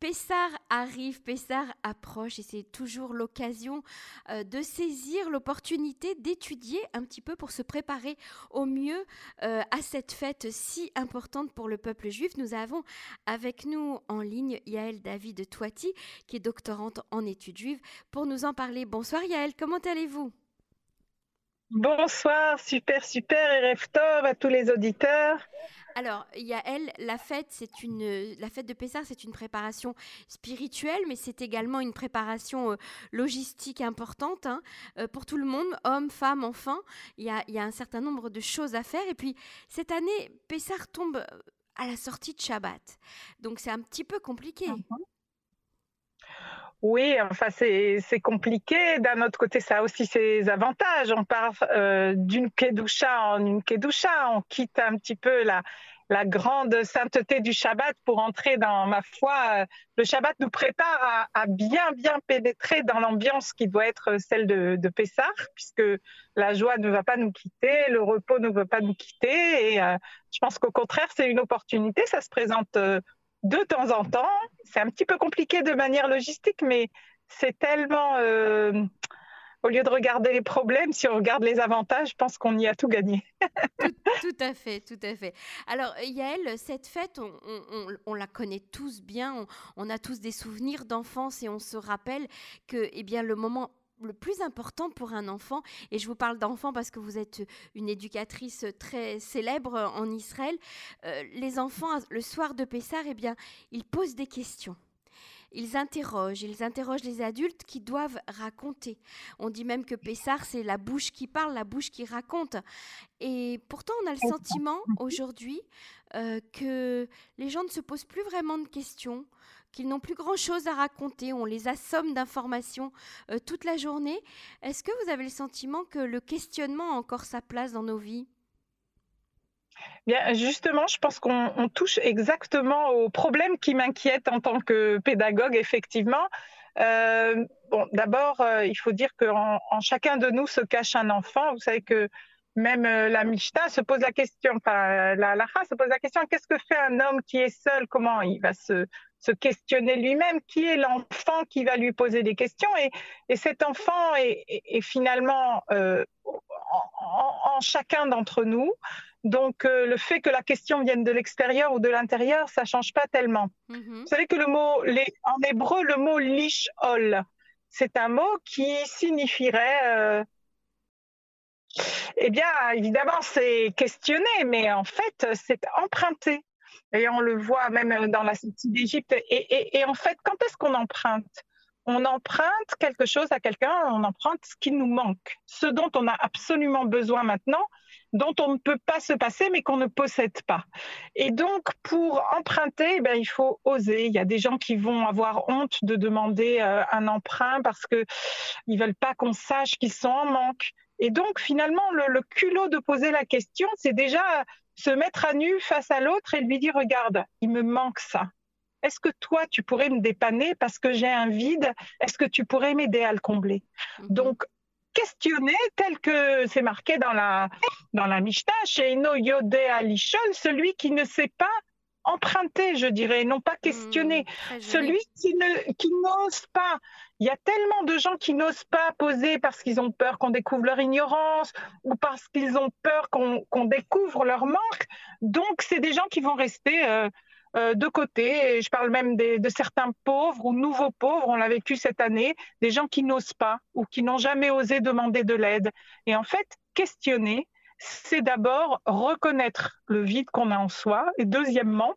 Pessard arrive, Pessard approche et c'est toujours l'occasion euh, de saisir l'opportunité d'étudier un petit peu pour se préparer au mieux euh, à cette fête si importante pour le peuple juif. Nous avons avec nous en ligne Yaël David Toiti qui est doctorante en études juives pour nous en parler. Bonsoir Yaël, comment allez-vous? Bonsoir, super, super, et Reftov à tous les auditeurs. Alors, Yael, la fête, c'est une, la fête de Pessah, c'est une préparation spirituelle, mais c'est également une préparation euh, logistique importante hein, euh, pour tout le monde, hommes, femmes, enfants. Il y, a, il y, a, un certain nombre de choses à faire. Et puis, cette année, Pessah tombe euh, à la sortie de Shabbat. Donc, c'est un petit peu compliqué. Oui, enfin c'est compliqué. D'un autre côté, ça a aussi ses avantages. On part euh, d'une kedusha en une kedusha, on quitte un petit peu la, la grande sainteté du Shabbat pour entrer dans ma foi. Le Shabbat nous prépare à, bien bien pénétrer dans l'ambiance qui doit être celle de, de Pessah, puisque la joie ne va pas nous quitter, le repos ne veut pas nous quitter. Et euh, je pense qu'au contraire, c'est une opportunité. Ça se présente euh, de temps en temps. C'est un petit peu compliqué de manière logistique, mais c'est tellement... Euh, au lieu de regarder les problèmes, si on regarde les avantages, je pense qu'on y a tout gagné. tout, à fait, tout à fait. Alors, Yael, cette fête, on, la connaît tous bien, on, a tous des souvenirs d'enfance et on se rappelle que eh bien, le moment le plus important pour un enfant, et je vous parle d'enfant parce que vous êtes une éducatrice très célèbre en Israël, euh, les enfants, le soir de Pessah, eh bien, ils posent des questions. Ils interrogent, ils interrogent les adultes qui doivent raconter. On dit même que Pessah, c'est la bouche qui parle, la bouche qui raconte. Et pourtant, on a le sentiment aujourd'hui euh, que les gens ne se posent plus vraiment de questions qu'ils n'ont plus grand-chose à raconter, on les assomme d'informations euh, toute la journée. Est-ce que vous avez le sentiment que le questionnement a encore sa place dans nos vies? Bien, justement, je pense qu'on touche exactement au problème qui m'inquiète en tant que pédagogue, effectivement. Euh, d'abord, euh, il faut dire qu'en en chacun de nous se cache un enfant. Vous savez que même la Mishnah se pose la question, enfin, la Lacha se pose la question qu'est-ce que fait un homme qui est seul? Comment il va se questionner lui-même? Qui est l'enfant qui va lui poser des questions? Et, et cet enfant est, finalement euh, en, en, chacun d'entre nous. Donc euh, le fait que la question vienne de l'extérieur ou de l'intérieur, ça change pas tellement. Mm-hmm. Vous savez que le mot, les, en hébreu, le mot lishol, c'est un mot qui signifierait euh, eh bien, évidemment, c'est questionner, mais en fait, c'est emprunter. Et on le voit même dans la sortie d'Égypte. Et, en fait, quand est-ce qu'on emprunte? On emprunte quelque chose à quelqu'un, on emprunte ce qui nous manque, ce dont on a absolument besoin maintenant, dont on ne peut pas se passer, mais qu'on ne possède pas. Et donc, pour emprunter, eh ben, il faut oser. Il y a des gens qui vont avoir honte de demander euh, un emprunt parce qu'ils ne veulent pas qu'on sache qu'ils sont en manque. Et donc, finalement, le, le culot de poser la question, c'est déjà se mettre à nu face à l'autre et lui dire, regarde, il me manque ça. Est-ce que toi, tu pourrais me dépanner parce que j'ai un vide? Est-ce que tu pourrais m'aider à le combler? Mhm. Donc, questionner tel que c'est marqué dans la, dans la Mishnah, chez Eno Yode Alishon, celui qui ne sait pas emprunter, je dirais, non pas questionner. Mmh, Celui qui ne qui n'ose pas. Il y a tellement de gens qui n'osent pas poser parce qu'ils ont peur qu'on découvre leur ignorance ou parce qu'ils ont peur qu'on découvre leur manque. Donc, c'est des gens qui vont rester euh, euh, de côté. Et je parle même de certains pauvres ou nouveaux pauvres, on l'a vécu cette année, des gens qui n'osent pas ou qui n'ont jamais osé demander de l'aide. Et en fait, questionner, c'est d'abord reconnaître le vide qu'on a en soi et deuxièmement,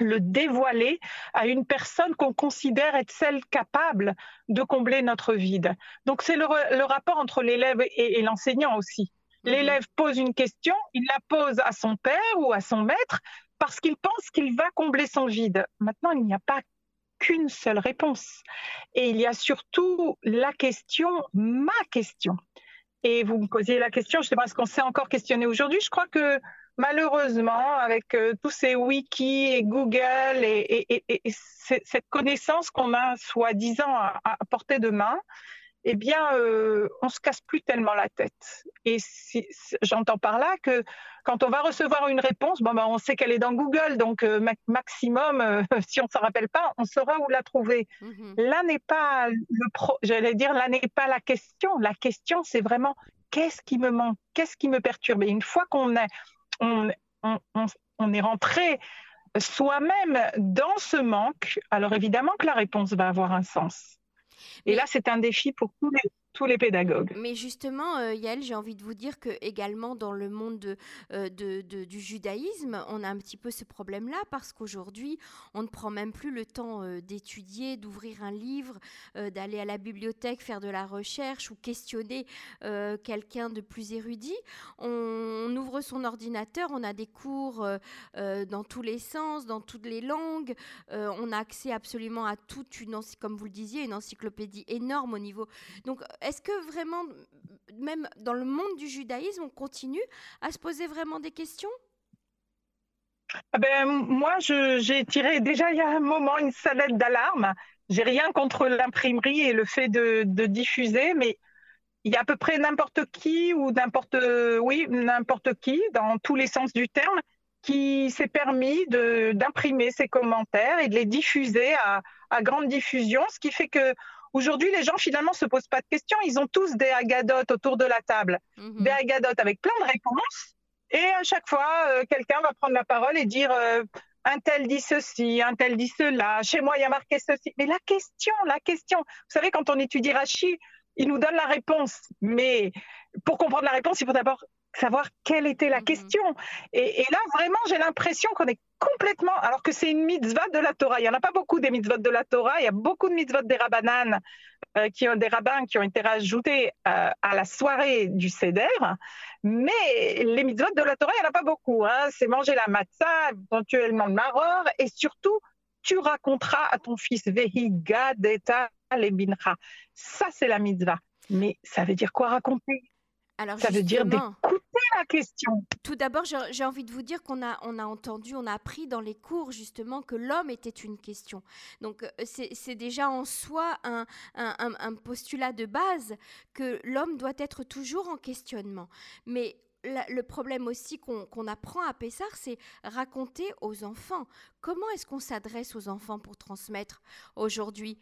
le dévoiler à une personne qu'on considère être celle capable de combler notre vide. Donc c'est le, rapport entre l'élève et, l'enseignant aussi. Mhm. L'élève pose une question, il la pose à son père ou à son maître parce qu'il pense qu'il va combler son vide. Maintenant, il n'y a pas qu'une seule réponse. Et il y a surtout la question, ma question. Et vous me posiez la question, je ne sais pas ce qu'on s'est encore questionné aujourd'hui? Je crois que malheureusement, avec euh, tous ces wikis et Google et, cette connaissance qu'on a soi-disant à, portée de main, eh bien, euh, on se casse plus tellement la tête. Et j'entends par là que quand on va recevoir une réponse, bon, ben, on sait qu'elle est dans Google, donc euh, maximum, euh, si on ne s'en rappelle pas, on saura où la trouver. Mhm. Là n'est pas le pro, j'allais dire, là n'est pas la question. La question, c'est vraiment qu'est-ce qui me manque, qu'est-ce qui me perturbe? Et une fois qu'on est, on, on, on est rentré soi-même dans ce manque, alors évidemment que la réponse va avoir un sens. Et là, c'est un défi pour tous les, les pédagogues. Mais justement, euh, Yael, j'ai envie de vous dire que également dans le monde euh, du judaïsme, on a un petit peu ce problème-là parce qu'aujourd'hui, on ne prend même plus le temps euh, d'étudier, d'ouvrir un livre, d'aller à la bibliothèque, faire de la recherche ou questionner quelqu'un de plus érudit. On, ouvre son ordinateur, on a des cours dans tous les sens, dans toutes les langues. on a accès absolument à toute une, comme vous le disiez, une encyclopédie énorme au niveau. Donc, est-ce que vraiment, même dans le monde du judaïsme, on continue à se poser vraiment des questions? Ah ben, moi, j'ai tiré déjà il y a un moment une sonnette d'alarme. J'ai rien contre l'imprimerie et le fait de, diffuser, mais il y a à peu près n'importe qui ou n'importe oui n'importe qui dans tous les sens du terme qui s'est permis d'imprimer ses commentaires et de les diffuser à, à grande diffusion, ce qui fait que Aujourd'hui, les gens finalement se posent pas de questions. Ils ont tous des agadotes autour de la table, mhm. des agadotes avec plein de réponses. Et à chaque fois, euh, quelqu'un va prendre la parole et dire euh, un tel dit ceci, un tel dit cela. Chez moi, il y a marqué ceci. Mais la question, la question. Vous savez, quand on étudie Rachi, il nous donne la réponse. Mais pour comprendre la réponse, il faut d'abord savoir quelle était la mhm. question. Et, là, vraiment, j'ai l'impression qu'on est complètement, alors que c'est une mitzvah de la Torah. Il n'y en a pas beaucoup des mitzvot de la Torah. Il y a beaucoup de mitzvot des rabbanan, euh, qui ont des rabbins qui ont été rajoutés euh, à la soirée du Seder. Mais les mitzvot de la Torah, il n'y en a pas beaucoup. Hein. C'est manger la matzah, éventuellement le maror, et surtout, tu raconteras à ton fils Vehiga Deta Lebincha. Ça, c'est la mitzvah. Mais ça veut dire quoi raconter? Alors ça veut dire d'écouter la question. Tout d'abord, j'ai envie de vous dire qu'on a, on a entendu, on a appris dans les cours justement que l'homme était une question. Donc euh, c'est déjà en soi un, un, postulat de base que l'homme doit être toujours en questionnement. Mais le problème aussi qu'on apprend à Pessar, c'est raconter aux enfants. Comment est-ce qu'on s'adresse aux enfants pour transmettre aujourd'hui?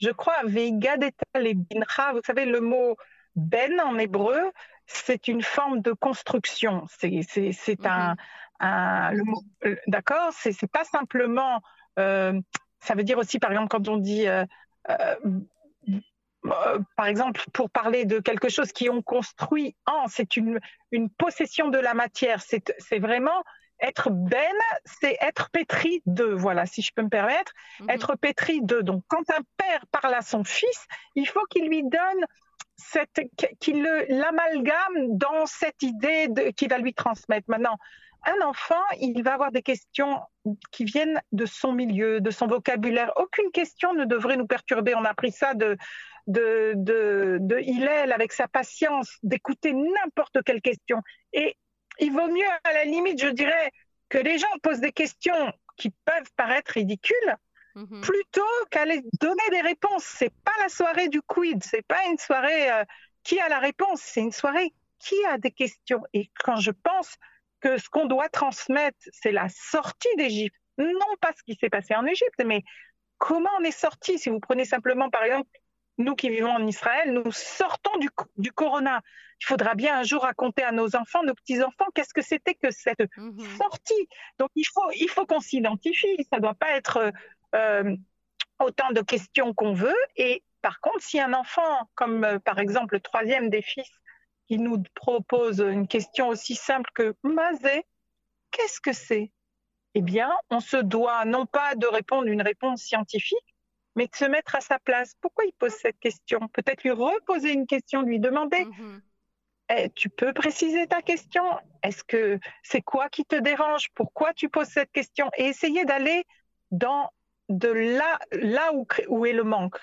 Je crois, Veiga et Bincha, vous savez, le mot ben en hébreu, c'est une forme de construction. C'est un, mhm. euh, d'accord? C'est pas simplement. Euh, ça veut dire aussi, par exemple, quand on dit, euh, par exemple, pour parler de quelque chose qui ont construit en, c'est une, une possession de la matière. C'est vraiment être ben, c'est être pétri de, voilà, si je peux me permettre, mhm. être pétri de. Donc, quand un père parle à son fils, il faut qu'il lui donne qu'il l'amalgame dans cette idée qu'il va lui transmettre. Maintenant, un enfant, il va avoir des questions qui viennent de son milieu, de son vocabulaire. Aucune question ne devrait nous perturber. On a appris ça de, de, de, de Hillel avec sa patience d'écouter n'importe quelle question. Et il vaut mieux, à la limite, je dirais, que les gens posent des questions qui peuvent paraître ridicules, Mhm. plutôt qu'aller donner des réponses. C'est pas la soirée du quid, c'est pas une soirée euh, qui a la réponse, c'est une soirée qui a des questions. Et quand je pense que ce qu'on doit transmettre, c'est la sortie d'Égypte, non pas ce qui s'est passé en Égypte, mais comment on est sorti. Si vous prenez simplement, par exemple, nous qui vivons en Israël, nous sortons du, du corona. Il faudra bien un jour raconter à nos enfants, nos petits-enfants, qu'est-ce que c'était que cette mhm. sortie. Donc il faut, il faut qu'on s'identifie. Ça ne doit pas être euh, autant de questions qu'on veut. Et par contre, si un enfant, comme euh, par exemple le troisième des fils, qui nous propose une question aussi simple que Mazé, qu'est-ce que c'est? Eh bien, on se doit non pas de répondre une réponse scientifique, mais de se mettre à sa place. Pourquoi il pose cette question? Peut-être lui reposer une question, lui demander mm-hmm. eh, Tu peux préciser ta question Est-ce que c'est quoi qui te dérange? Pourquoi tu poses cette question? Et essayer d'aller dans de là, là où, où est le manque.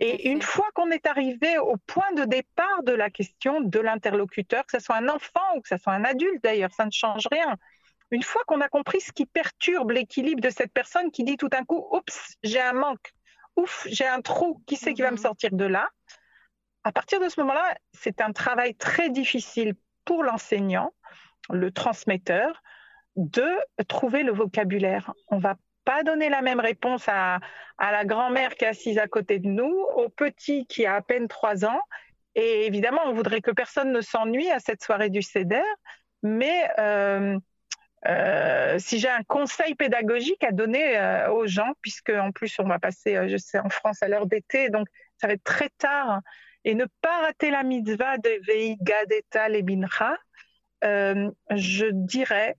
et une fois qu'on est arrivé au point de départ de la question de l'interlocuteur, que ce soit un enfant ou que ce soit un adulte d'ailleurs, ça ne change rien. Une fois qu'on a compris ce qui perturbe l'équilibre de cette personne qui dit tout d'un coup, oups, j'ai un manque, ouf, j'ai un trou, qui c'est qui va me mhm. sortir de là? À partir de ce moment-là, c'est un travail très difficile pour l'enseignant, le transmetteur, de trouver le vocabulaire. On va pas donner la même réponse à, la grand-mère qui est assise à côté de nous, au petit qui a à peine trois ans. Et évidemment, on voudrait que personne ne s'ennuie à cette soirée du CEDER, mais euh, euh, si j'ai un conseil pédagogique à donner euh, aux gens, puisque en plus on va passer, je sais, en France à l'heure d'été, donc ça va être très tard, et ne pas rater la mitzvah de Veiga d'État et Binra, je dirais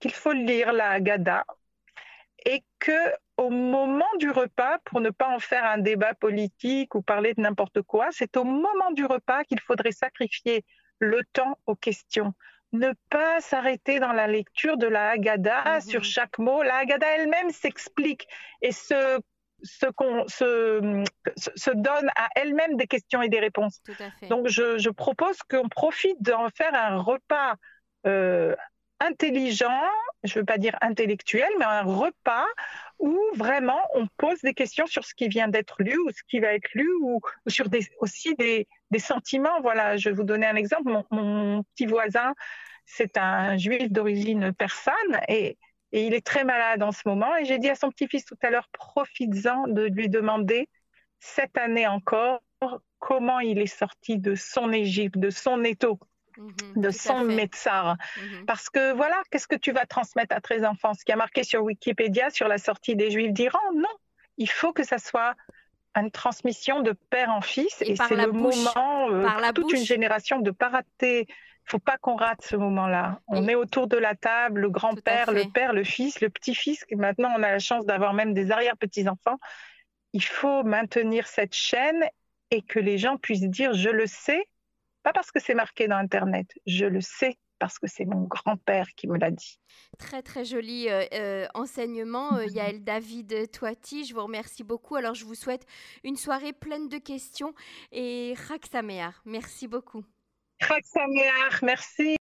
qu'il faut lire la Haggadah et que au moment du repas, pour ne pas en faire un débat politique ou parler de n'importe quoi, c'est au moment du repas qu'il faudrait sacrifier le temps aux questions. Ne pas s'arrêter dans la lecture de la Haggadah mhm. sur chaque mot. La Haggadah elle-même s'explique et se, se, se, se, donne à elle-même des questions et des réponses. Donc je, je propose qu'on profite d'en faire un repas euh, intelligent, je ne veux pas dire intellectuel, mais un repas où vraiment on pose des questions sur ce qui vient d'être lu ou ce qui va être lu ou, sur aussi des, des, sentiments. Voilà, je vais vous donner un exemple. Mon, petit voisin, c'est un juif d'origine persane et, et, il est très malade en ce moment. Et j'ai dit à son petit-fils tout à l'heure, profites-en de lui demander cette année encore comment il est sorti de son Égypte, de son étau. Mhm, de son médecin. Mhm. Parce que voilà, qu'est-ce que tu vas transmettre à tes enfants? Ce qui a marqué sur Wikipédia sur la sortie des Juifs d'Iran, non. Il faut que ça soit une transmission de père en fils. Et, c'est le moment, euh, toute une génération de pas rater. Il faut pas qu'on rate ce moment-là. On est autour de la table, le grand-père, le père, le fils, le petit-fils. Maintenant, on a la chance d'avoir même des arrière-petits-enfants. Il faut maintenir cette chaîne et que les gens puissent dire, je le sais, pas parce que c'est marqué dans Internet, je le sais parce que c'est mon grand-père qui me l'a dit. Très très joli euh, euh, enseignement, euh, Yael David Toiti. Je vous remercie beaucoup. Alors je vous souhaite une soirée pleine de questions et Raksamear. Merci beaucoup. Raksamear, merci.